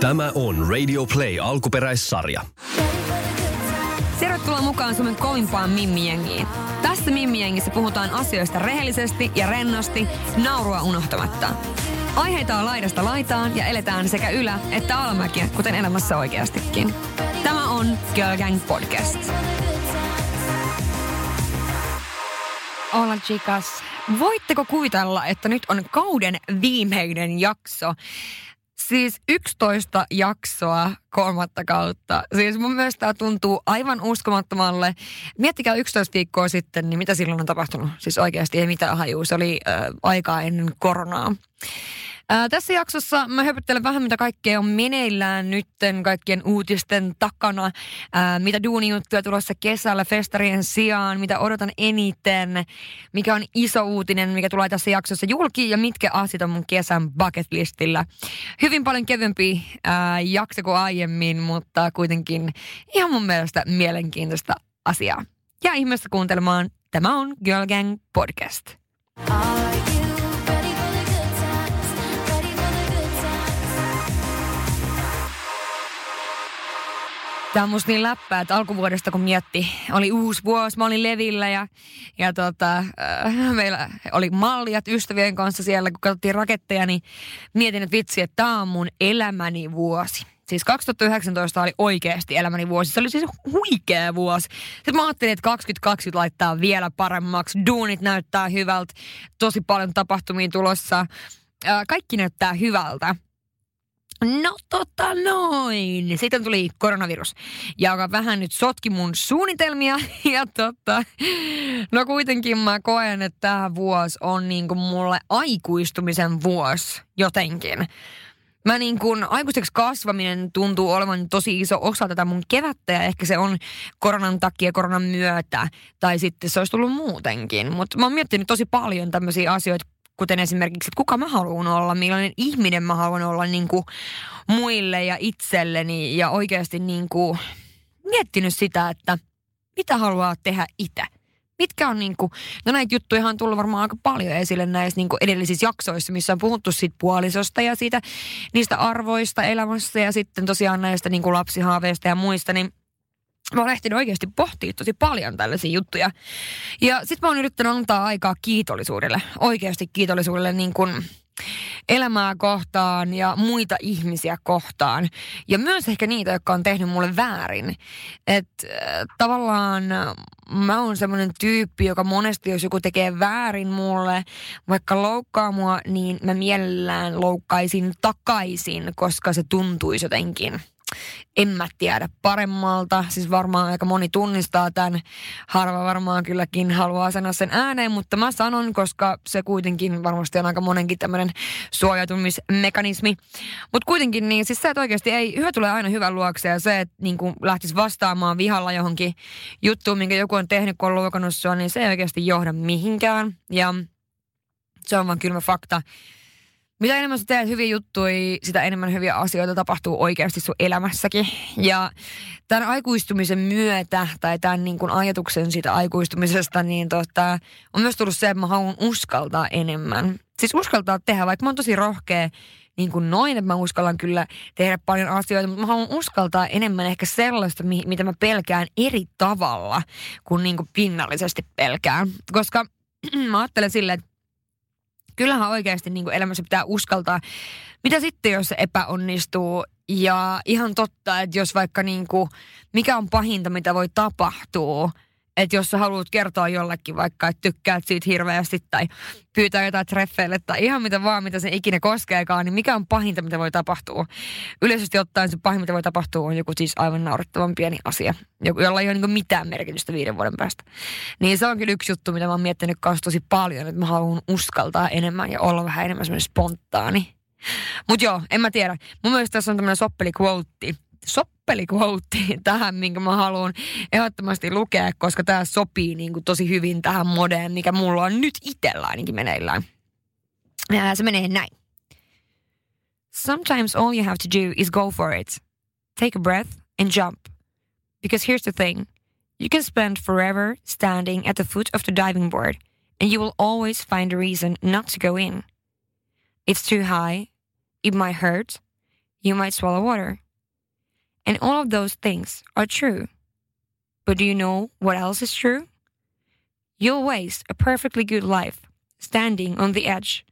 Tämä on Radio Play alkuperäissarja. Tervetuloa mukaan Suomen kovimpaan mimmijengiin. Tässä mimmijengissä puhutaan asioista rehellisesti ja rennosti, naurua unohtamatta. Aiheita on laidasta laitaan ja eletään sekä ylä- että alamäkiä, kuten elämässä oikeastikin. Tämä on Girl Gang Podcast. Olla chicas. Voitteko kuvitella, että nyt on kauden viimeinen jakso? Siis 11 jaksoa kolmatta kautta. Siis mun mielestä tämä tuntuu aivan uskomattomalle. Miettikää 11 viikkoa sitten, niin mitä silloin on tapahtunut? Siis oikeasti ei mitään hajuu. Se oli äh, aikaa ennen koronaa. Ää, tässä jaksossa mä höpöttelen vähän, mitä kaikkea on meneillään nytten kaikkien uutisten takana. Ää, mitä duunijuttuja tulossa kesällä festarien sijaan, mitä odotan eniten, mikä on iso uutinen, mikä tulee tässä jaksossa julki ja mitkä asiat on mun kesän bucket listillä. Hyvin paljon kevyempi ää, jakso kuin aiemmin, mutta kuitenkin ihan mun mielestä mielenkiintoista asiaa. Ja ihmeessä kuuntelemaan. Tämä on Girl Gang Podcast. Are Tämä on musta niin läppää, että alkuvuodesta kun mietti, oli uusi vuosi, mä olin levillä ja, ja tota, äh, meillä oli malliat ystävien kanssa siellä, kun katsottiin raketteja, niin mietin, että vitsi, että tämä on mun elämäni vuosi. Siis 2019 oli oikeasti elämäni vuosi. Se oli siis huikea vuosi. Sitten mä ajattelin, että 2020 laittaa vielä paremmaksi. Duunit näyttää hyvältä. Tosi paljon tapahtumia tulossa. Äh, kaikki näyttää hyvältä. No tota noin. Sitten tuli koronavirus, joka vähän nyt sotki mun suunnitelmia. Ja tota, no kuitenkin mä koen, että tämä vuosi on niinku mulle aikuistumisen vuosi jotenkin. Mä niin kuin, aikuiseksi kasvaminen tuntuu olevan tosi iso osa tätä mun kevättä ja ehkä se on koronan takia, koronan myötä tai sitten se olisi tullut muutenkin. Mutta mä oon miettinyt tosi paljon tämmöisiä asioita, kuten esimerkiksi, että kuka mä haluan olla, millainen ihminen mä haluan olla niin kuin muille ja itselleni ja oikeasti niin kuin miettinyt sitä, että mitä haluaa tehdä itse. Mitkä on niinku, no näitä juttuja on tullut varmaan aika paljon esille näissä niinku edellisissä jaksoissa, missä on puhuttu siitä puolisosta ja siitä, niistä arvoista elämässä ja sitten tosiaan näistä niinku lapsihaaveista ja muista, niin mä oon ehtinyt oikeasti pohtia tosi paljon tällaisia juttuja. Ja sit mä oon yrittänyt antaa aikaa kiitollisuudelle, oikeasti kiitollisuudelle niin kuin elämää kohtaan ja muita ihmisiä kohtaan. Ja myös ehkä niitä, jotka on tehnyt mulle väärin. Että äh, tavallaan mä oon semmoinen tyyppi, joka monesti jos joku tekee väärin mulle, vaikka loukkaa mua, niin mä mielellään loukkaisin takaisin, koska se tuntuisi jotenkin – en mä tiedä paremmalta. Siis varmaan aika moni tunnistaa tämän. Harva varmaan kylläkin haluaa sanoa sen ääneen, mutta mä sanon, koska se kuitenkin varmasti on aika monenkin tämmöinen suojautumismekanismi. Mutta kuitenkin niin, siis se, että oikeasti ei, hyvä tulee aina hyvän luokse ja se, että niin lähtisi vastaamaan vihalla johonkin juttuun, minkä joku on tehnyt, kun on sua, niin se ei oikeasti johda mihinkään. Ja se on vaan kylmä fakta. Mitä enemmän sä teet hyviä juttuja, sitä enemmän hyviä asioita tapahtuu oikeasti sun elämässäkin. Ja tämän aikuistumisen myötä, tai tämän niin kuin ajatuksen siitä aikuistumisesta, niin tota, on myös tullut se, että mä haluan uskaltaa enemmän. Siis uskaltaa tehdä, vaikka mä oon tosi rohkea niin kuin noin, että mä uskallan kyllä tehdä paljon asioita, mutta mä haluan uskaltaa enemmän ehkä sellaista, mitä mä pelkään eri tavalla kuin, niin kuin pinnallisesti pelkään. Koska mä ajattelen silleen, että kyllähän oikeasti niin elämässä pitää uskaltaa. Mitä sitten, jos se epäonnistuu? Ja ihan totta, että jos vaikka niin kuin, mikä on pahinta, mitä voi tapahtua – että jos sä haluat kertoa jollekin vaikka, että tykkäät siitä hirveästi tai pyytää jotain treffeille tai ihan mitä vaan, mitä se ikinä koskeekaan, niin mikä on pahinta, mitä voi tapahtua? Yleisesti ottaen se pahin, mitä voi tapahtua, on joku siis aivan naurettavan pieni asia, jolla ei ole niin mitään merkitystä viiden vuoden päästä. Niin se on kyllä yksi juttu, mitä mä oon miettinyt kanssa tosi paljon, että mä haluan uskaltaa enemmän ja olla vähän enemmän semmoinen spontaani. Mutta joo, en mä tiedä. Mun mielestä tässä on tämmöinen soppeli quote, soppeliquote tähän, minkä mä haluan ehdottomasti lukea, koska tämä sopii niin kuin tosi hyvin tähän modeen, mikä mulla on nyt itsellä ainakin meneillään. Ja se menee näin. Sometimes all you have to do is go for it. Take a breath and jump. Because here's the thing. You can spend forever standing at the foot of the diving board and you will always find a reason not to go in. It's too high. It might hurt you might swallow water. And all of those things are true. But do you know what else is true? You'll waste a perfectly good life standing on the edge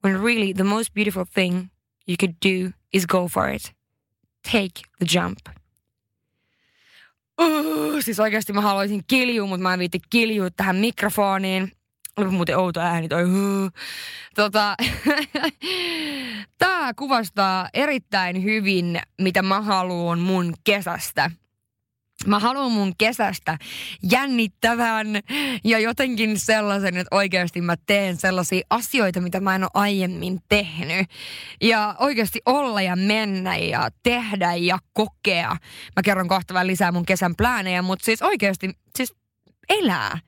when really the most beautiful thing you could do is go for it. Take the jump. Uh, siis oikeasti mä haluaisin kiljua, mutta mä en viitti kiljua tähän mikrofoniin. Oli muuten outo ääni toi. Tota, Tämä kuvastaa erittäin hyvin, mitä mä haluan mun kesästä. Mä haluan mun kesästä jännittävän ja jotenkin sellaisen, että oikeasti mä teen sellaisia asioita, mitä mä en ole aiemmin tehnyt. Ja oikeasti olla ja mennä ja tehdä ja kokea. Mä kerron kohta vähän lisää mun kesän pläänejä, mutta siis oikeasti siis elää.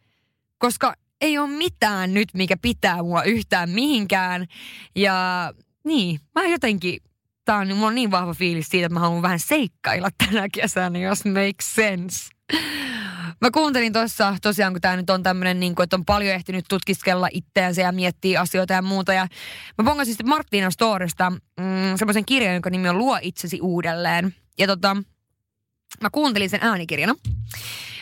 Koska ei ole mitään nyt, mikä pitää mua yhtään mihinkään. Ja niin, mä jotenkin tää on, mulla on niin vahva fiilis siitä, että mä haluan vähän seikkailla tänä kesänä, jos makes sense. Mä kuuntelin tuossa tosiaan, kun tämä nyt on tämmöinen, niin kuin, että on paljon ehtinyt tutkiskella itteensä ja miettiä asioita ja muuta. Ja mä pongasin sitten Marttiina Storesta mm, semmoisen kirjan, jonka nimi on Luo itsesi uudelleen. Ja tota, mä kuuntelin sen äänikirjana.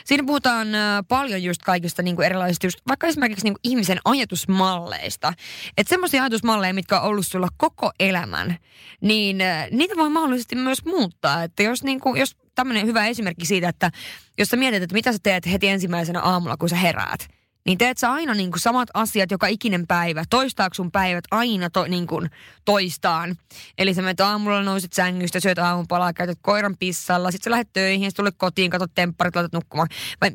Siinä puhutaan paljon just kaikista niin kuin erilaisista, just, vaikka esimerkiksi niin kuin ihmisen ajatusmalleista. Että semmoisia ajatusmalleja, mitkä on ollut sulla koko elämän, niin niitä voi mahdollisesti myös muuttaa. Että jos, niin kuin, jos tämmöinen hyvä esimerkki siitä, että jos sä mietit, että mitä sä teet heti ensimmäisenä aamulla, kun sä heräät – niin teet sä aina niin kuin samat asiat joka ikinen päivä. Toistaako sun päivät aina to, niin kuin toistaan? Eli sä menet aamulla, nousit sängystä, syöt aamupalaa, käytät koiran pissalla, sit sä lähdet töihin, sit tulet kotiin, katsot tempparit, laitat nukkumaan. Vai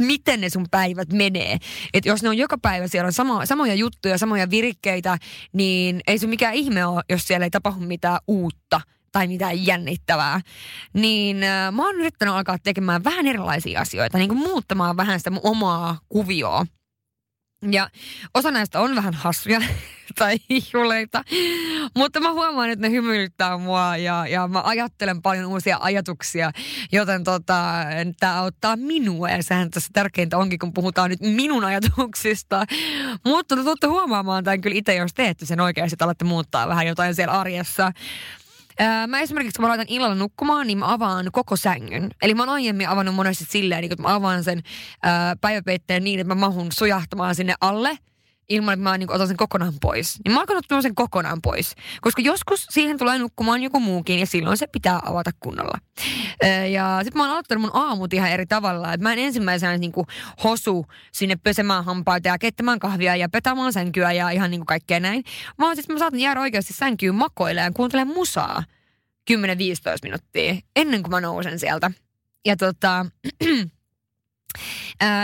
miten ne sun päivät menee. Että jos ne on joka päivä, siellä on sama, samoja juttuja, samoja virikkeitä, niin ei se mikään ihme ole, jos siellä ei tapahdu mitään uutta tai mitään jännittävää, niin äh, mä oon yrittänyt alkaa tekemään vähän erilaisia asioita, niin kuin muuttamaan vähän sitä mun omaa kuvioa. Ja osa näistä on vähän hassuja tai hihuleita, mutta mä huomaan, että ne hymyilyttää mua ja, ja mä ajattelen paljon uusia ajatuksia, joten tota, tämä auttaa minua ja sehän tässä tärkeintä onkin, kun puhutaan nyt minun ajatuksista. Mutta te tuutte huomaamaan tämän kyllä itse, jos teette sen oikeasti, alatte muuttaa vähän jotain siellä arjessa. Mä esimerkiksi, kun mä laitan illalla nukkumaan, niin mä avaan koko sängyn. Eli mä oon aiemmin avannut monesti silleen, niin että mä avaan sen ää, päiväpeitteen niin, että mä mahun sujahtamaan sinne alle – ilman, että mä niin otan sen kokonaan pois. Niin mä oon ottanut sen kokonaan pois. Koska joskus siihen tulee nukkumaan joku muukin ja silloin se pitää avata kunnolla. Ja sitten mä oon aloittanut mun aamut ihan eri tavalla. Että mä en ensimmäisenä niin kuin hosu sinne pesemään hampaita ja keittämään kahvia ja petämään sänkyä ja ihan niin kuin kaikkea näin. Vaan sitten mä saatan jäädä oikeasti sänkyyn makoilemaan ja kuuntelemaan musaa 10-15 minuuttia ennen kuin mä nousen sieltä. Ja tota,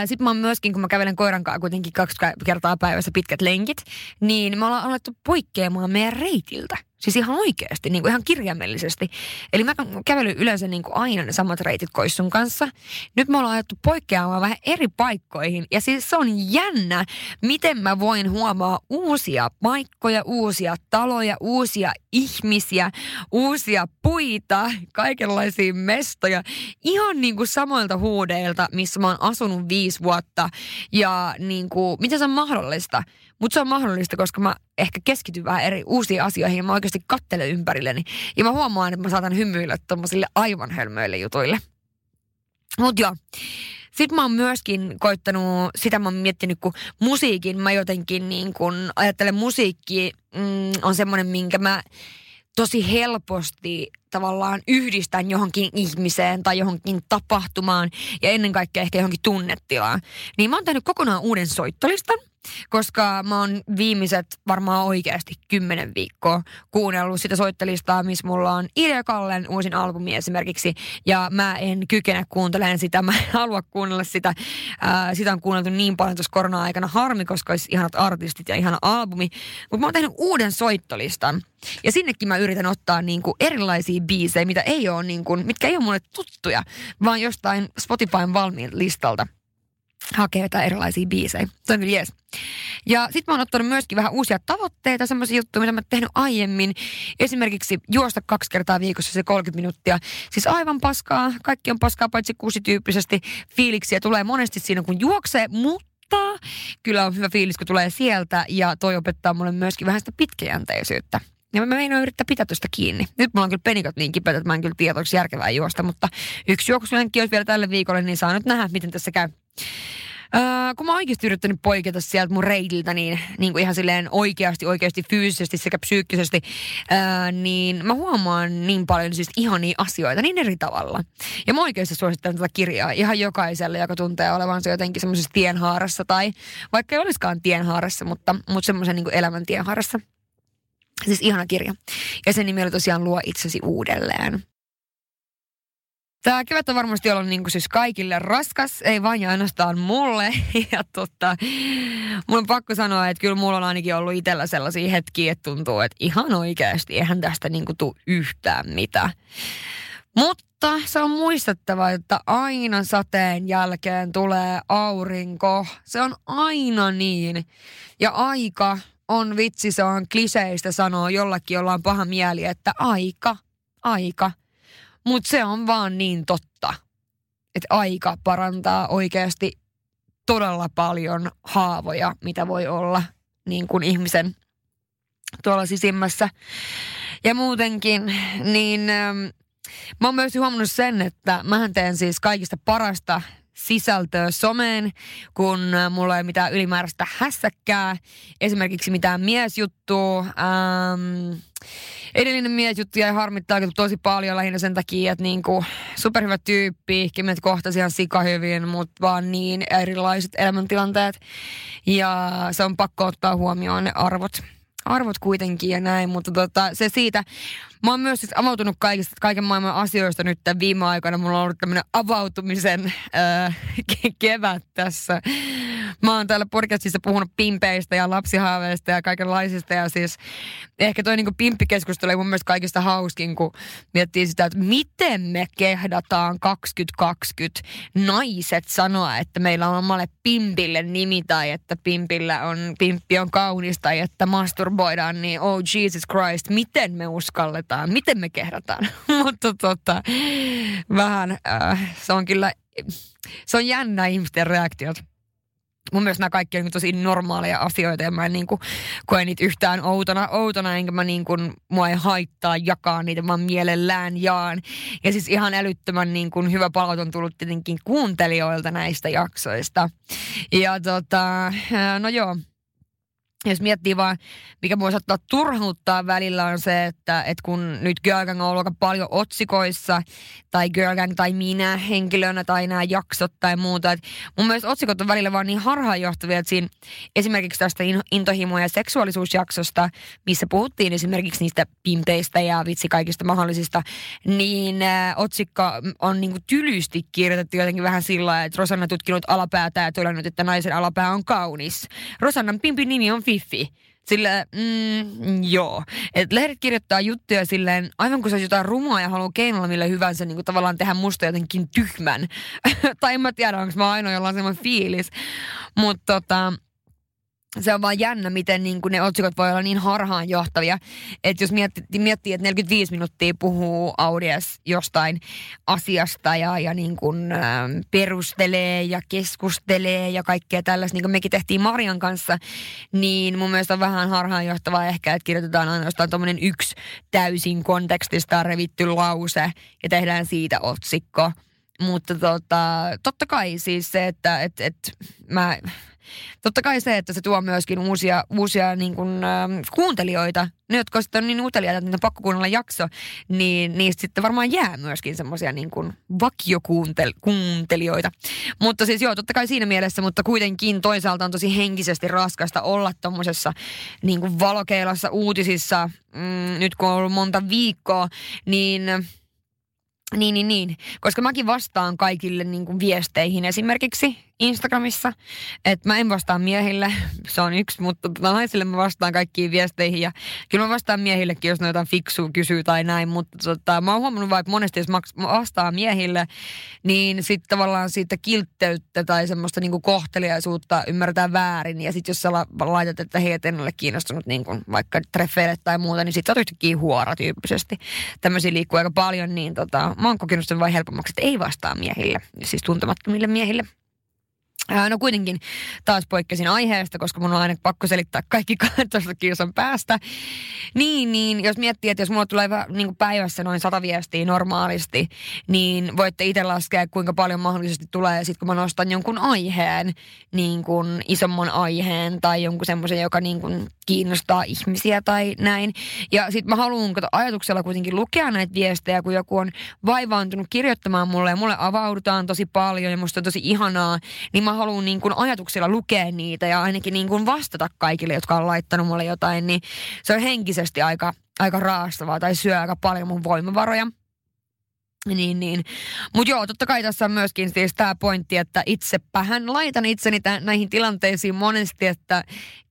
Sitten mä oon myöskin, kun mä kävelen koiran kanssa kuitenkin kaksi kertaa päivässä pitkät lenkit, niin me ollaan alettu poikkeamaan meidän reitiltä. Siis ihan oikeasti, niin kuin ihan kirjaimellisesti. Eli mä kävelyn yleensä niin kuin aina ne samat reitit koissun kanssa. Nyt me ollaan ajettu poikkeamaan vähän eri paikkoihin. Ja siis se on jännä, miten mä voin huomaa uusia paikkoja, uusia taloja, uusia ihmisiä, uusia puita, kaikenlaisia mestoja. Ihan niin kuin samoilta huudeilta, missä mä oon asunut viisi vuotta. Ja niin kuin, miten se on mahdollista? Mutta se on mahdollista, koska mä ehkä keskityn vähän eri uusiin asioihin ja mä oikeasti kattelen ympärilleni. Ja mä huomaan, että mä saatan hymyillä tommosille aivan hölmöille jutuille. Mut joo. Sitten mä oon myöskin koittanut, sitä mä oon miettinyt, kun musiikin mä jotenkin niin kun ajattelen musiikki mm, on semmoinen, minkä mä tosi helposti tavallaan yhdistän johonkin ihmiseen tai johonkin tapahtumaan ja ennen kaikkea ehkä johonkin tunnetilaan. Niin mä oon tehnyt kokonaan uuden soittolistan koska mä oon viimeiset varmaan oikeasti kymmenen viikkoa kuunnellut sitä soittelistaa, missä mulla on Irja Kallen uusin albumi esimerkiksi, ja mä en kykene kuuntelemaan sitä, mä en halua kuunnella sitä. Ää, sitä on kuunneltu niin paljon tuossa korona-aikana, harmi, koska olisi ihanat artistit ja ihana albumi, mutta mä oon tehnyt uuden soittolistan, ja sinnekin mä yritän ottaa niinku erilaisia biisejä, mitä ei ole niinku, mitkä ei ole mulle tuttuja, vaan jostain Spotifyn valmiin listalta hakee jotain erilaisia biisejä. Se on jees. Ja sitten mä oon ottanut myöskin vähän uusia tavoitteita, semmoisia juttuja, mitä mä oon tehnyt aiemmin. Esimerkiksi juosta kaksi kertaa viikossa se 30 minuuttia. Siis aivan paskaa, kaikki on paskaa paitsi kuusityyppisesti. Fiiliksiä tulee monesti siinä, kun juoksee, mutta kyllä on hyvä fiilis, kun tulee sieltä. Ja toi opettaa mulle myöskin vähän sitä pitkäjänteisyyttä. Ja mä meinaan yrittää pitää tuosta kiinni. Nyt mulla on kyllä penikot niin kipeät, että mä en kyllä tiedä, onko järkevää juosta, mutta yksi juoksulenkki olisi vielä tälle viikolle, niin saa nyt nähdä, miten tässä käy. Öö, kun mä oon oikeasti yrittänyt poiketa sieltä mun reitiltä, niin, niin kuin ihan silleen oikeasti, oikeasti fyysisesti sekä psyykkisesti, öö, niin mä huomaan niin paljon siis ihania asioita niin eri tavalla. Ja mä oikeasti suosittelen tätä kirjaa ihan jokaiselle, joka tuntee olevansa jotenkin semmoisessa tienhaarassa tai vaikka ei olisikaan tienhaarassa, mutta, mutta semmoisen niin elämän tienhaarassa. Siis ihana kirja. Ja sen nimi oli tosiaan Luo itsesi uudelleen. Tämä kevät on varmasti ollut niin kuin siis kaikille raskas, ei vain ja ainoastaan mulle. Ja tota, mun on pakko sanoa, että kyllä mulla on ainakin ollut itsellä sellaisia hetkiä, että tuntuu, että ihan oikeasti eihän tästä niin kuin tule yhtään mitään. Mutta se on muistettava, että aina sateen jälkeen tulee aurinko. Se on aina niin. Ja aika on vitsi, se on kliseistä sanoa jollakin, jolla on paha mieli, että aika, aika. Mutta se on vaan niin totta, että aika parantaa oikeasti todella paljon haavoja, mitä voi olla niin kuin ihmisen tuolla sisimmässä. Ja muutenkin, niin ähm, mä oon myös huomannut sen, että mähän teen siis kaikista parasta sisältöä someen, kun äh, mulla ei mitään ylimääräistä hässäkkää, esimerkiksi mitään miesjuttua. Ähm, edellinen miesjuttu jäi harmittaa tosi paljon lähinnä sen takia, että niinku superhyvä tyyppi, kemet kohtasi ihan sikahyvin, mutta vaan niin erilaiset elämäntilanteet. Ja se on pakko ottaa huomioon ne arvot arvot kuitenkin ja näin, mutta tota, se siitä, mä oon myös siis avautunut kaikista, kaiken maailman asioista nyt tämän viime aikoina. Mulla on ollut tämmöinen avautumisen äh, kevät tässä. Mä oon täällä podcastissa puhunut pimpeistä ja lapsihaaveista ja kaikenlaisista ja siis ehkä toi niinku pimppikeskustelu oli mun mielestä kaikista hauskin, kun miettii sitä, että miten me kehdataan 2020 naiset sanoa, että meillä on omalle pimpille nimi tai että pimpillä on, pimppi on kaunis tai että masturboidaan, niin oh Jesus Christ, miten me uskalletaan, miten me kehdataan. Mutta tota, vähän äh, se on kyllä, se on jännä ihmisten reaktiot mun mielestä nämä kaikki on tosi normaaleja asioita ja mä en niin kuin, koe niitä yhtään outona, outona enkä mä niin kuin, mua ei haittaa jakaa niitä, vaan mielellään jaan. Ja siis ihan älyttömän niin kuin, hyvä palaute on tullut tietenkin kuuntelijoilta näistä jaksoista. Ja tota, no joo, jos miettii vaan, mikä mua saattaa turhauttaa välillä on se, että, että kun nyt Girl Gang on ollut aika paljon otsikoissa, tai Girl Gang tai minä henkilönä, tai nämä jaksot tai muuta. että mun mielestä otsikot on välillä vaan niin harhaanjohtavia, että siinä esimerkiksi tästä intohimo- ja seksuaalisuusjaksosta, missä puhuttiin esimerkiksi niistä pimpeistä ja vitsi kaikista mahdollisista, niin äh, otsikko on kuin tylysti kirjoitettu jotenkin vähän sillä että Rosanna tutkinut alapäätä ja todennut, että naisen alapää on kaunis. Rosannan pimpin nimi on Fifi. Sillä, mm, joo. Et lehdet kirjoittaa juttuja silleen, aivan kuin se olisi jotain rumaa ja haluaa keinolla millä hyvänsä niin tavallaan tehdä musta jotenkin tyhmän. tai en mä tiedä, onko mä ainoa, jolla on semmoinen fiilis. Mutta tota, se on vaan jännä, miten niin kuin ne otsikot voi olla niin harhaanjohtavia. Että jos miettii, miettii, että 45 minuuttia puhuu Audias jostain asiasta ja, ja niin kuin, äh, perustelee ja keskustelee ja kaikkea tällaista, niin kuin mekin tehtiin Marian kanssa, niin mun mielestä on vähän harhaanjohtavaa ehkä, että kirjoitetaan ainoastaan tuommoinen yksi täysin kontekstista revitty lause ja tehdään siitä otsikko. Mutta tota, totta kai siis se, että et, et, mä totta kai se, että se tuo myöskin uusia, uusia niin kuin, äh, kuuntelijoita. Ne, jotka sitten on niin uteliaita, että on pakko kuunnella jakso, niin niistä sitten varmaan jää myöskin semmoisia niin kuin vakiokuuntelijoita. Mutta siis joo, totta kai siinä mielessä, mutta kuitenkin toisaalta on tosi henkisesti raskasta olla tuommoisessa niin valokeilassa uutisissa. Mm, nyt kun on ollut monta viikkoa, niin niin, niin, niin. Koska mäkin vastaan kaikille niin kuin viesteihin esimerkiksi Instagramissa. Että mä en vastaa miehille, se on yksi, mutta naisille mä vastaan kaikkiin viesteihin. Ja kyllä mä vastaan miehillekin, jos ne jotain fiksua kysyy tai näin. Mutta tota, mä oon huomannut vaikka monesti, jos mä vastaan miehille, niin sitten tavallaan siitä kiltteyttä tai semmoista niin kuin kohteliaisuutta ymmärretään väärin. Ja sitten jos sä laitat, että hei, et en ole kiinnostunut niin kuin vaikka treffeille tai muuta, niin sitten sä oot yhtäkkiä huora tyyppisesti. Tämmöisiä liikkuu aika paljon, niin tota, mä oon kokenut sen vain helpommaksi, että ei vastaa miehille, siis tuntemattomille miehille. No kuitenkin taas poikkesin aiheesta, koska mun on aina pakko selittää kaikki 12 kilsan päästä. Niin, niin jos miettii, että jos mulla tulee niin päivässä noin sata viestiä normaalisti, niin voitte itse laskea, kuinka paljon mahdollisesti tulee sit kun mä nostan jonkun aiheen, niin kuin isomman aiheen tai jonkun semmoisen, joka niin kuin kiinnostaa ihmisiä tai näin. Ja sitten mä haluan ajatuksella kuitenkin lukea näitä viestejä, kun joku on vaivaantunut kirjoittamaan mulle ja mulle avaudutaan tosi paljon ja musta on tosi ihanaa, niin mä haluan niin kuin ajatuksilla lukea niitä ja ainakin niin kuin vastata kaikille, jotka on laittanut mulle jotain, niin se on henkisesti aika, aika raastavaa tai syö aika paljon mun voimavaroja. Niin, niin. Mutta joo, totta kai tässä on myöskin siis tämä pointti, että itsepähän laitan itseni tämän, näihin tilanteisiin monesti, että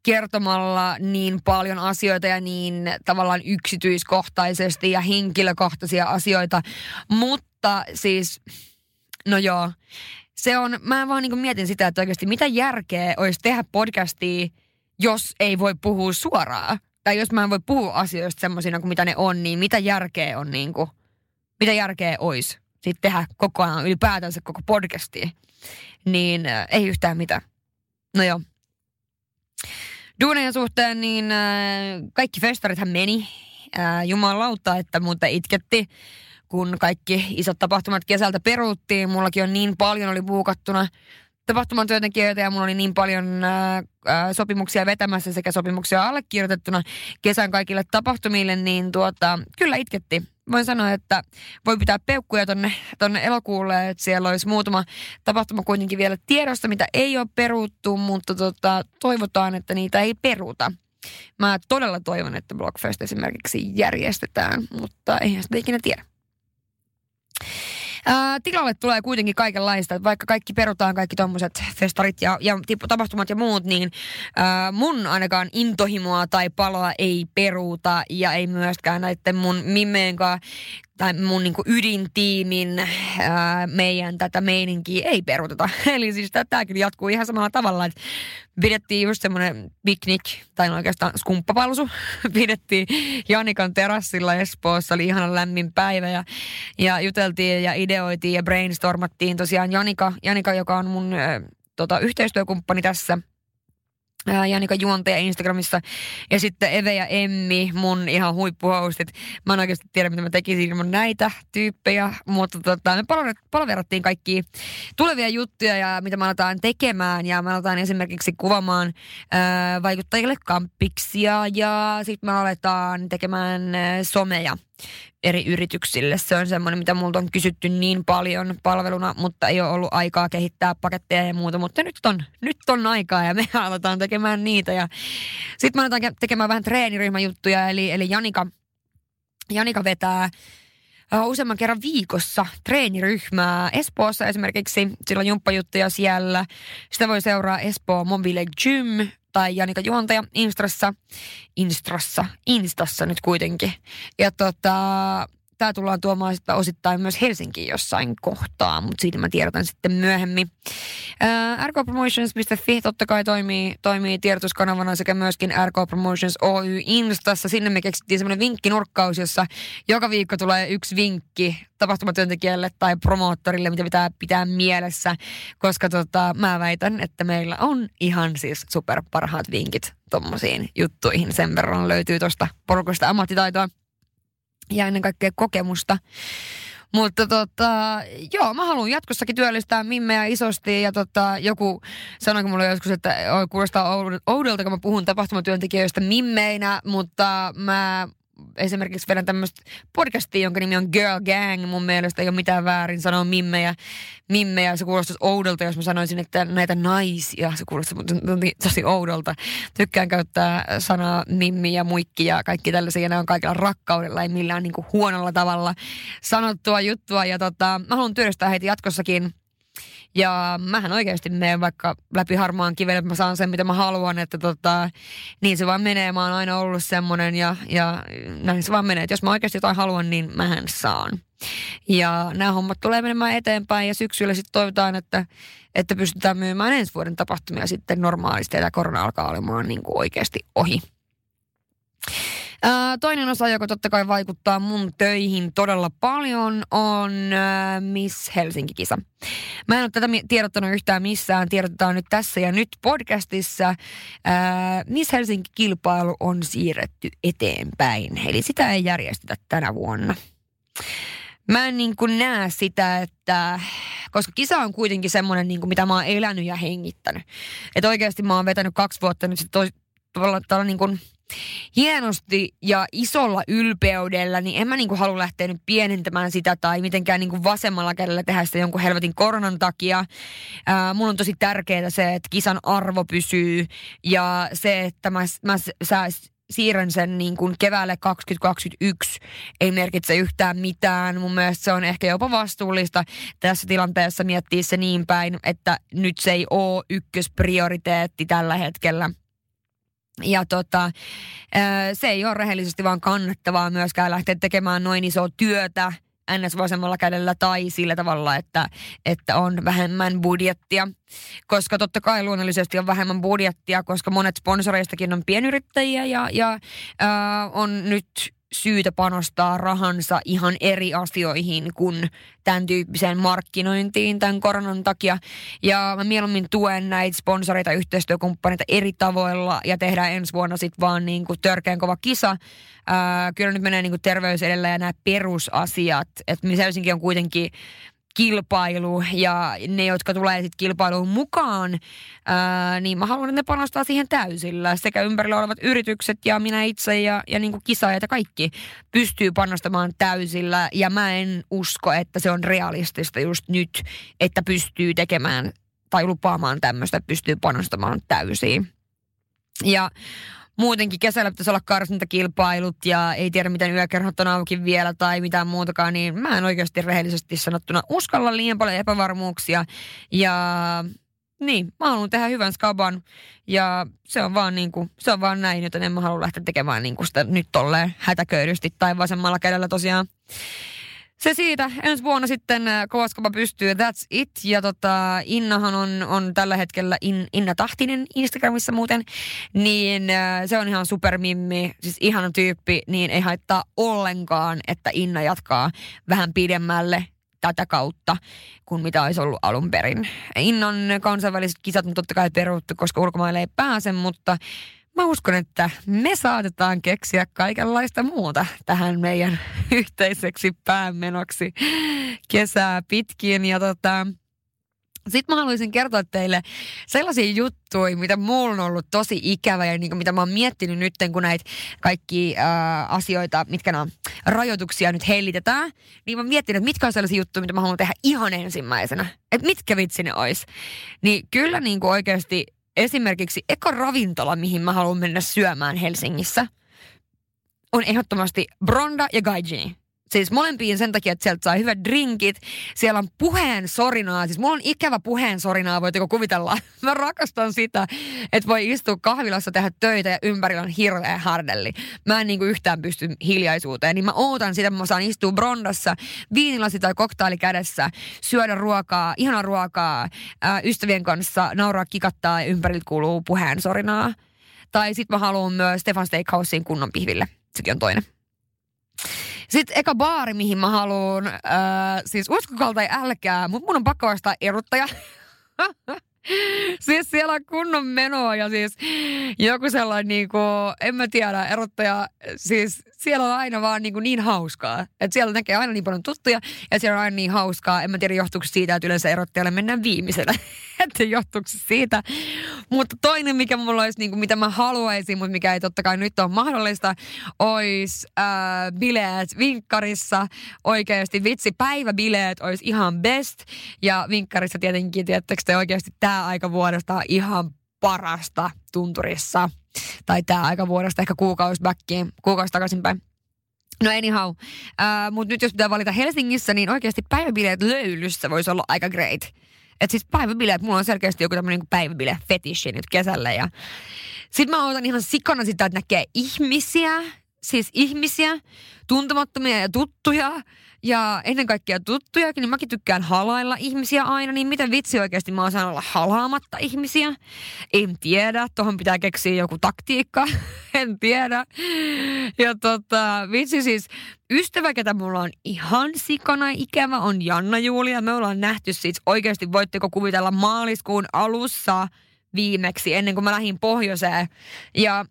kertomalla niin paljon asioita ja niin tavallaan yksityiskohtaisesti ja henkilökohtaisia asioita. Mutta siis, no joo, se on, mä vaan niin mietin sitä, että oikeasti mitä järkeä olisi tehdä podcastia, jos ei voi puhua suoraan. Tai jos mä en voi puhua asioista semmoisina kuin mitä ne on, niin mitä järkeä on niin kuin, mitä järkeä olisi sitten tehdä koko ajan ylipäätänsä koko podcastia. Niin äh, ei yhtään mitään. No joo. Duunien suhteen niin äh, kaikki festarithan meni. Äh, jumalauta, että muuta itketti kun kaikki isot tapahtumat kesältä peruuttiin. Mullakin on niin paljon oli buukattuna tapahtuman työntekijöitä ja mulla oli niin paljon ää, ää, sopimuksia vetämässä sekä sopimuksia allekirjoitettuna kesän kaikille tapahtumille, niin tuota, kyllä itketti. Voin sanoa, että voi pitää peukkuja tonne, tonne elokuulle, että siellä olisi muutama tapahtuma kuitenkin vielä tiedossa, mitä ei ole peruttu, mutta tota, toivotaan, että niitä ei peruta. Mä todella toivon, että Blockfest esimerkiksi järjestetään, mutta eihän sitä ikinä tiedä. Ää, tilalle tulee kuitenkin kaikenlaista, vaikka kaikki perutaan, kaikki tuommoiset festarit ja, ja tapahtumat ja muut, niin ää, mun ainakaan intohimoa tai paloa ei peruuta ja ei myöskään näiden mun mimeen tai mun niin ydintiimin ää, meidän tätä meininkiä ei peruteta. Eli siis tämäkin jatkuu ihan samalla tavalla, että pidettiin just semmoinen piknik, tai no oikeastaan skumppapalsu, pidettiin Janikan terassilla Espoossa, oli ihana lämmin päivä ja, ja juteltiin ja ideoitiin ja brainstormattiin tosiaan Janika, Janika joka on mun ä, tota, yhteistyökumppani tässä – Janika Juontaja Instagramissa. Ja sitten Eve ja Emmi, mun ihan huippuhostit. Mä en oikeasti tiedä, mitä mä tekisin ilman näitä tyyppejä, mutta tota, me palverattiin kaikki tulevia juttuja ja mitä me aletaan tekemään. Ja me aletaan esimerkiksi kuvaamaan ää, vaikuttajille kampiksia ja sitten me aletaan tekemään ää, someja eri yrityksille. Se on semmoinen, mitä multa on kysytty niin paljon palveluna, mutta ei ole ollut aikaa kehittää paketteja ja muuta. Mutta nyt on, nyt on aikaa ja me aletaan tekemään niitä. Ja sitten me aletaan tekemään vähän treeniryhmäjuttuja, eli, eli Janika, Janika vetää uh, useamman kerran viikossa treeniryhmää Espoossa esimerkiksi. Sillä on jumppajuttuja siellä. Sitä voi seuraa Espoo Mobile Gym tai Janika Juontaja Instrassa, Instrassa, Instassa nyt kuitenkin. Ja tota, tämä tullaan tuomaan sitten osittain myös Helsinkiin jossain kohtaa, mutta siitä mä tiedotan sitten myöhemmin. Ää, rkpromotions.fi totta kai toimii, toimii tiedotuskanavana sekä myöskin RK Promotions Oy Instassa. Sinne me keksittiin semmoinen vinkkinurkkaus, jossa joka viikko tulee yksi vinkki tapahtumatyöntekijälle tai promoottorille, mitä pitää pitää mielessä, koska tota, mä väitän, että meillä on ihan siis super parhaat vinkit tommosiin juttuihin. Sen verran löytyy tuosta porukasta ammattitaitoa ja ennen kaikkea kokemusta. Mutta tota, joo, mä haluan jatkossakin työllistää mimmejä isosti ja tota, joku sanoi mulle joskus, että kuulostaa oudolta, kun mä puhun tapahtumatyöntekijöistä mimmeinä, mutta mä esimerkiksi vedän tämmöistä podcastia, jonka nimi on Girl Gang. Mun mielestä ei ole mitään väärin sanoa mimmejä. Mimmejä, se kuulostaisi oudolta, jos mä sanoisin, että näitä naisia. Se kuulostaa tosi oudolta. Tykkään käyttää sanaa mimmi ja muikki ja kaikki tällaisia. Ja ne on kaikilla rakkaudella, ei millään niin kuin huonolla tavalla sanottua juttua. Ja tota, mä haluan työstää heitä jatkossakin ja mähän oikeasti menen vaikka läpi harmaan kiven, että mä saan sen, mitä mä haluan, että tota, niin se vaan menee. Mä oon aina ollut semmonen ja, ja näin se vaan menee. Että jos mä oikeasti jotain haluan, niin mähän saan. Ja nämä hommat tulee menemään eteenpäin ja syksyllä sitten toivotaan, että, että pystytään myymään ensi vuoden tapahtumia sitten normaalisti ja korona alkaa olemaan niin kuin oikeasti ohi. Ää, toinen osa, joka totta kai vaikuttaa mun töihin todella paljon, on ää, Miss Helsinki-kisa. Mä en ole tätä tiedottanut yhtään missään. Tiedotetaan nyt tässä ja nyt podcastissa. Ää, Miss Helsinki-kilpailu on siirretty eteenpäin. Eli sitä ei järjestetä tänä vuonna. Mä en niin kuin näe sitä, että koska kisa on kuitenkin semmoinen, niin kuin mitä mä oon elänyt ja hengittänyt. Että oikeasti mä oon vetänyt kaksi vuotta nyt sit tavallaan niin kuin hienosti ja isolla ylpeydellä, niin en mä niinku halua lähteä nyt pienentämään sitä tai mitenkään niinku vasemmalla kädellä tehdä sitä jonkun helvetin koronan takia. Ää, mulla on tosi tärkeää se, että kisan arvo pysyy ja se, että mä, mä sä, siirrän sen niin kuin keväälle 2021 ei merkitse yhtään mitään. Mun mielestä se on ehkä jopa vastuullista tässä tilanteessa miettiä se niin päin, että nyt se ei ole ykkösprioriteetti tällä hetkellä. Ja tota, se ei ole rehellisesti vaan kannattavaa myöskään lähteä tekemään noin isoa työtä ns. vasemmalla kädellä tai sillä tavalla, että, että on vähemmän budjettia. Koska totta kai luonnollisesti on vähemmän budjettia, koska monet sponsoreistakin on pienyrittäjiä ja, ja ää, on nyt syytä panostaa rahansa ihan eri asioihin kuin tämän tyyppiseen markkinointiin tämän koronan takia. Ja mä mieluummin tuen näitä sponsoreita, yhteistyökumppaneita eri tavoilla ja tehdään ensi vuonna sitten vaan niin kuin törkeän kova kisa. Ää, kyllä nyt menee niin kuin terveys edellä ja nämä perusasiat. Että on kuitenkin kilpailu ja ne, jotka tulee sitten kilpailuun mukaan, ää, niin mä haluan, että ne panostaa siihen täysillä. Sekä ympärillä olevat yritykset ja minä itse ja, ja niin kuin kisaajat ja kaikki pystyy panostamaan täysillä. Ja mä en usko, että se on realistista just nyt, että pystyy tekemään tai lupaamaan tämmöistä, pystyy panostamaan täysiin. Ja muutenkin kesällä pitäisi olla karsintakilpailut ja ei tiedä miten yökerhot on auki vielä tai mitään muutakaan, niin mä en oikeasti rehellisesti sanottuna uskalla liian paljon epävarmuuksia. Ja niin, mä haluan tehdä hyvän skaban ja se on vaan, niin kuin, se on vaan näin, joten en mä halua lähteä tekemään niin kuin sitä nyt tolleen hätäköydysti tai vasemmalla kädellä tosiaan se siitä. Ensi vuonna sitten äh, Kovaskapa pystyy. That's it. Ja tota, Innahan on, on tällä hetkellä in, Inna Tahtinen Instagramissa muuten. Niin äh, se on ihan supermimmi, siis ihana tyyppi. Niin ei haittaa ollenkaan, että Inna jatkaa vähän pidemmälle tätä kautta kuin mitä olisi ollut alun perin. Innon kansainväliset kisat on totta kai peruttu, koska ulkomaille ei pääse, mutta mä uskon, että me saatetaan keksiä kaikenlaista muuta tähän meidän yhteiseksi päämenoksi kesää pitkin. Ja tota, sitten mä haluaisin kertoa teille sellaisia juttuja, mitä mulla on ollut tosi ikävä ja niin mitä mä oon miettinyt nyt, kun näitä kaikki äh, asioita, mitkä nämä rajoituksia nyt hellitetään, niin mä oon miettinyt, että mitkä on sellaisia juttuja, mitä mä haluan tehdä ihan ensimmäisenä. Että mitkä vitsi ne olisi. Niin kyllä niin kuin oikeasti esimerkiksi eka ravintola, mihin mä haluan mennä syömään Helsingissä, on ehdottomasti Bronda ja Gaijini. Siis molempiin sen takia, että sieltä saa hyvät drinkit. Siellä on puheen sorinaa. Siis mulla on ikävä puheen sorinaa, voitteko kuvitella? Mä rakastan sitä, että voi istua kahvilassa tehdä töitä ja ympärillä on hirveä hardelli. Mä en niinku yhtään pysty hiljaisuuteen. Niin mä ootan sitä, mä saan istua brondassa, viinilasi tai koktaili kädessä, syödä ruokaa, ihana ruokaa, ää, ystävien kanssa nauraa kikattaa ja ympärillä kuuluu puheen sorinaa. Tai sit mä haluan myös Stefan Steakhousein kunnon pihville. Sekin on toinen. Sitten eka baari, mihin mä haluan, äh, siis uskokaa tai älkää, mutta mun on pakko ostaa eruttaja. siis siellä on kunnon menoa ja siis joku sellainen niin kuin, en mä tiedä, erottaja, siis siellä on aina vaan niin, kuin niin hauskaa. Että siellä näkee aina niin paljon tuttuja ja siellä on aina niin hauskaa. En mä tiedä johtuuko siitä, että yleensä erottajalle mennään viimeisenä. että johtuuko siitä. Mutta toinen, mikä mulla olisi, niin kuin, mitä mä haluaisin, mutta mikä ei totta kai nyt ole mahdollista, olisi äh, bileet vinkkarissa. Oikeasti vitsi, päiväbileet olisi ihan best. Ja vinkkarissa tietenkin, tiettäkö te oikeasti tämä aika vuodesta on ihan parasta tunturissa. Tai tämä aika vuodesta ehkä kuukausi backiin, kuukausi takaisinpäin. No anyhow, uh, mutta nyt jos pitää valita Helsingissä, niin oikeasti päiväbileet löylyssä voisi olla aika great. Että siis päiväbileet, mulla on selkeästi joku tämmöinen niin päiväbile fetishi nyt kesällä. Ja sit mä otan ihan sikana sitä, että näkee ihmisiä, siis ihmisiä, tuntemattomia ja tuttuja, ja ennen kaikkea tuttujakin, niin mäkin tykkään halailla ihmisiä aina, niin miten vitsi oikeasti mä osaan olla halaamatta ihmisiä? En tiedä, tuohon pitää keksiä joku taktiikka, en tiedä. Ja tota, vitsi siis, ystävä, ketä mulla on ihan sikana ikävä, on Janna Julia. Me ollaan nähty siis oikeasti, voitteko kuvitella maaliskuun alussa viimeksi, ennen kuin mä lähdin pohjoiseen. Ja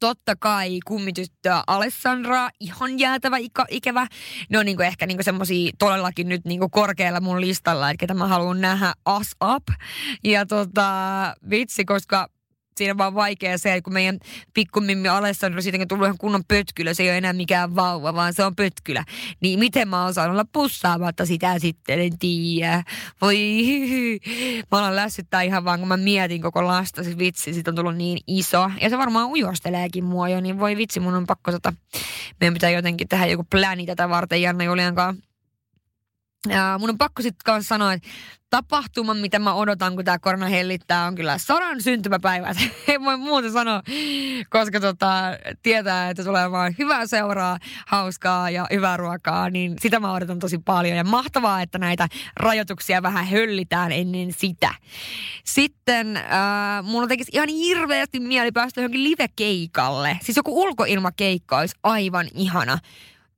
totta kai kummityttöä Alessandraa, ihan jäätävä ikä, ikävä. Ne on niinku ehkä niinku semmosia todellakin nyt niinku korkealla mun listalla, että mä haluan nähdä Us Up. Ja tota, vitsi, koska siinä on vaan vaikea se, kun meidän pikkumimmi Alessandro siitä on tullut ihan kunnon pötkylä, se ei ole enää mikään vauva, vaan se on pötkylä. Niin miten mä osaan olla pussaamatta sitä sitten, en tiedä. Voi Mä alan lässyttää ihan vaan, kun mä mietin koko lasta, siis vitsi, siitä on tullut niin iso. Ja se varmaan ujosteleekin mua jo, niin voi vitsi, mun on pakko tota, meidän pitää jotenkin tehdä joku pläni tätä varten Janna Julian kanssa. Ja mun on pakko sitten kanssa sanoa, että tapahtuma, mitä mä odotan, kun tämä korona hellittää, on kyllä sodan syntymäpäivät. Ei voi muuta sanoa, koska tota, tietää, että tulee vaan hyvää seuraa, hauskaa ja hyvää ruokaa, niin sitä mä odotan tosi paljon. Ja mahtavaa, että näitä rajoituksia vähän höllitään ennen sitä. Sitten äh, mulla tekisi ihan hirveästi mieli päästä johonkin live-keikalle. Siis joku ulkoilmakeikka olisi aivan ihana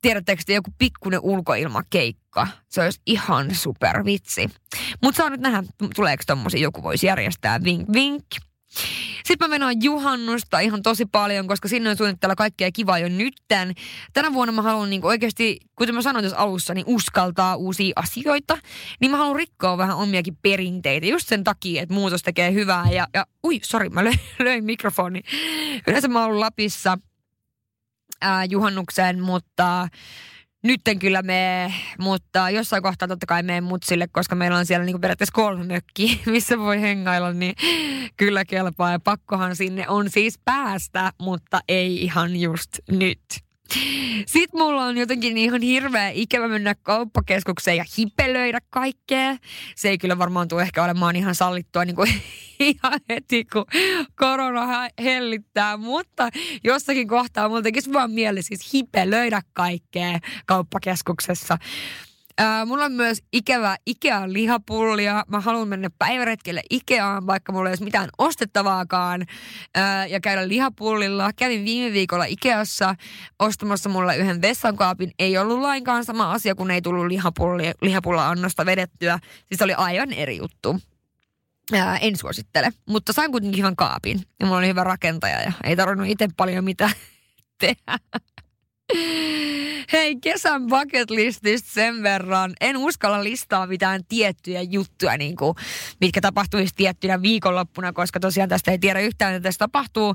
tiedättekö te, joku pikkuinen ulkoilmakeikka. Se olisi ihan super vitsi. Mutta saa nyt nähdä, tuleeko tommosia joku voisi järjestää. Vink, vink. Sitten mä menen juhannusta ihan tosi paljon, koska sinne on suunnitteilla kaikkea kivaa jo nytten. Tänä vuonna mä haluan niin oikeasti, kuten mä sanoin tässä alussa, niin uskaltaa uusia asioita. Niin mä haluan rikkoa vähän omiakin perinteitä just sen takia, että muutos tekee hyvää. Ja, ja ui, sori, mä löin, löin mikrofoni. Yleensä mä oon Lapissa – ää, juhannukseen, mutta nytten kyllä me, mutta jossain kohtaa totta kai menen mutsille, koska meillä on siellä niinku periaatteessa kolme mökkiä, missä voi hengailla, niin kyllä kelpaa. Ja pakkohan sinne on siis päästä, mutta ei ihan just nyt. Sitten mulla on jotenkin ihan hirveä ikävä mennä kauppakeskukseen ja hipelöidä kaikkea. Se ei kyllä varmaan tule ehkä olemaan ihan sallittua niin kuin ihan heti, kun korona hellittää. Mutta jossakin kohtaa mulla tekisi vaan mieli siis hipelöidä kaikkea kauppakeskuksessa. Ää, mulla on myös ikävä Ikean lihapullia. Mä haluan mennä päiväretkelle Ikeaan, vaikka mulla ei olisi mitään ostettavaakaan. Ää, ja käydä lihapullilla. Kävin viime viikolla Ikeassa ostamassa mulle yhden vessankaapin. Ei ollut lainkaan sama asia, kun ei tullut lihapulla-annosta vedettyä. Siis oli aivan eri juttu. Ää, en suosittele, mutta sain kuitenkin hyvän kaapin. Ja mulla oli hyvä rakentaja ja ei tarvinnut itse paljon mitään tehdä. Hei, kesän bucket lististä sen verran. En uskalla listaa mitään tiettyjä juttuja, niin kuin, mitkä tapahtuisi tiettynä viikonloppuna, koska tosiaan tästä ei tiedä yhtään, että tässä tapahtuu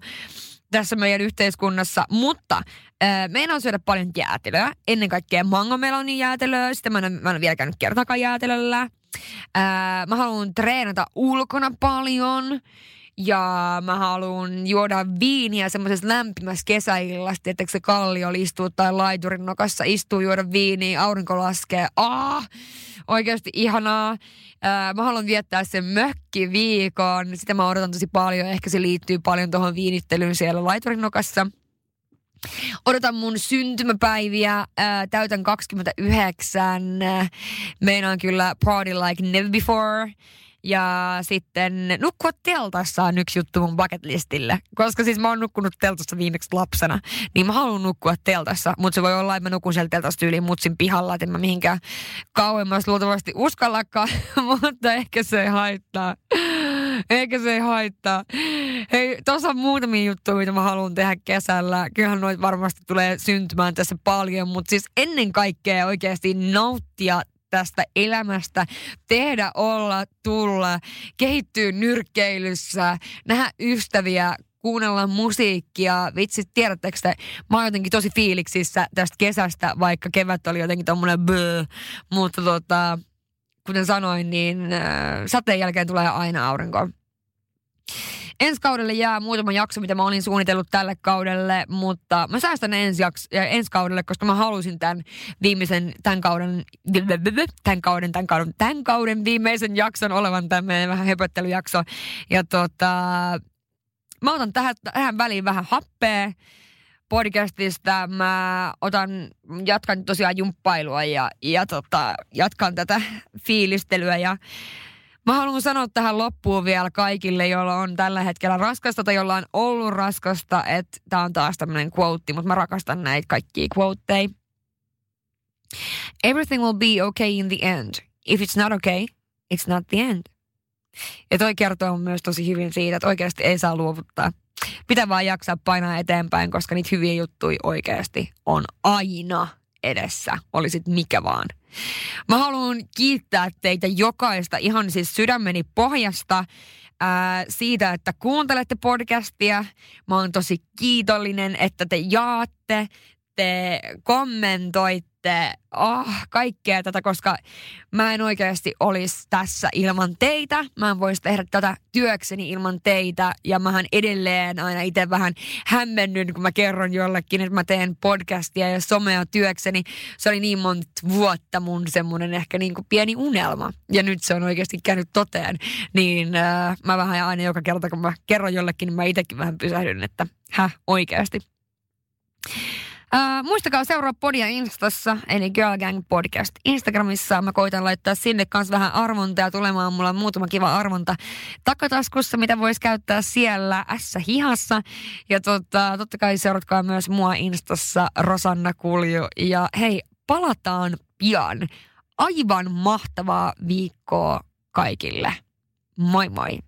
tässä meidän yhteiskunnassa. Mutta äh, on syödä paljon jäätelöä. Ennen kaikkea mangomelonin jäätelöä. Sitten mä en, mä en vielä käynyt kertakaan jäätelöllä. Äh, mä haluan treenata ulkona paljon. Ja mä haluan juoda viiniä semmoisessa lämpimässä kesäillasta, että se kallio istuu tai laiturin nokassa istuu juoda viiniä, aurinko laskee. Ah, oikeasti ihanaa. Mä haluan viettää sen mökkiviikon. Sitä mä odotan tosi paljon. Ehkä se liittyy paljon tuohon viinittelyyn siellä laiturin nokassa. Odotan mun syntymäpäiviä, ää, täytän 29. Meinaan kyllä party like never before. Ja sitten nukkua teltassa on yksi juttu mun bucket listille. Koska siis mä oon nukkunut teltassa viimeksi lapsena, niin mä haluan nukkua teltassa. Mutta se voi olla, että mä nukun siellä teltassa tyyliin mutsin pihalla, että en mä mihinkään kauemmas luultavasti uskallakaan. mutta ehkä se ei haittaa. Eikä se ei haittaa. Hei, tuossa on muutamia juttuja, mitä mä haluan tehdä kesällä. Kyllähän noit varmasti tulee syntymään tässä paljon, mutta siis ennen kaikkea oikeasti nauttia tästä elämästä, tehdä, olla, tulla, kehittyä nyrkkeilyssä, nähdä ystäviä, kuunnella musiikkia. Vitsi, tiedättekö te, mä oon jotenkin tosi fiiliksissä tästä kesästä, vaikka kevät oli jotenkin tommonen böö, mutta tota, kuten sanoin, niin äh, sateen jälkeen tulee aina aurinko. Ensi kaudelle jää muutama jakso, mitä mä olin suunnitellut tälle kaudelle, mutta mä säästän ensi, jakso, ensi kaudelle, koska mä halusin tämän viimeisen, tämän kauden, tämän kauden, tämän kauden, tämän kauden viimeisen jakson olevan tämmöinen vähän höpöttelyjakso. Ja tota, mä otan tähän, tähän väliin vähän happea, podcastista. Mä otan, jatkan tosiaan jumppailua ja, ja tota, jatkan tätä fiilistelyä ja Mä haluan sanoa tähän loppuun vielä kaikille, joilla on tällä hetkellä raskasta tai jolla on ollut raskasta, että tää on taas tämmönen quote, mutta mä rakastan näitä kaikkia quoteja. Everything will be okay in the end. If it's not okay, it's not the end. Ja toi kertoo myös tosi hyvin siitä, että oikeasti ei saa luovuttaa. Pitää vaan jaksaa painaa eteenpäin, koska niitä hyviä juttuja oikeasti on aina edessä, olisit mikä vaan. Mä haluan kiittää teitä jokaista ihan siis sydämeni pohjasta ää, siitä, että kuuntelette podcastia. Mä oon tosi kiitollinen, että te jaatte, te kommentoitte sitten oh, kaikkea tätä, koska mä en oikeasti olisi tässä ilman teitä. Mä en voisi tehdä tätä työkseni ilman teitä. Ja mähän edelleen aina itse vähän hämmennyn, kun mä kerron jollekin, että mä teen podcastia ja somea työkseni. Se oli niin monta vuotta mun semmoinen ehkä niin kuin pieni unelma. Ja nyt se on oikeasti käynyt toteen. Niin äh, mä vähän aina joka kerta, kun mä kerron jollekin, niin mä itsekin vähän pysähdyn, että häh, oikeasti. Uh, muistakaa seuraa podia Instassa, eli Girl Gang Podcast Instagramissa. Mä koitan laittaa sinne kanssa vähän arvontaa tulemaan. Mulla on muutama kiva arvonta takataskussa, mitä voisi käyttää siellä S-hihassa. Ja tota, totta kai seuratkaa myös mua Instassa Rosanna Kulju. Ja hei, palataan pian. Aivan mahtavaa viikkoa kaikille. Moi moi!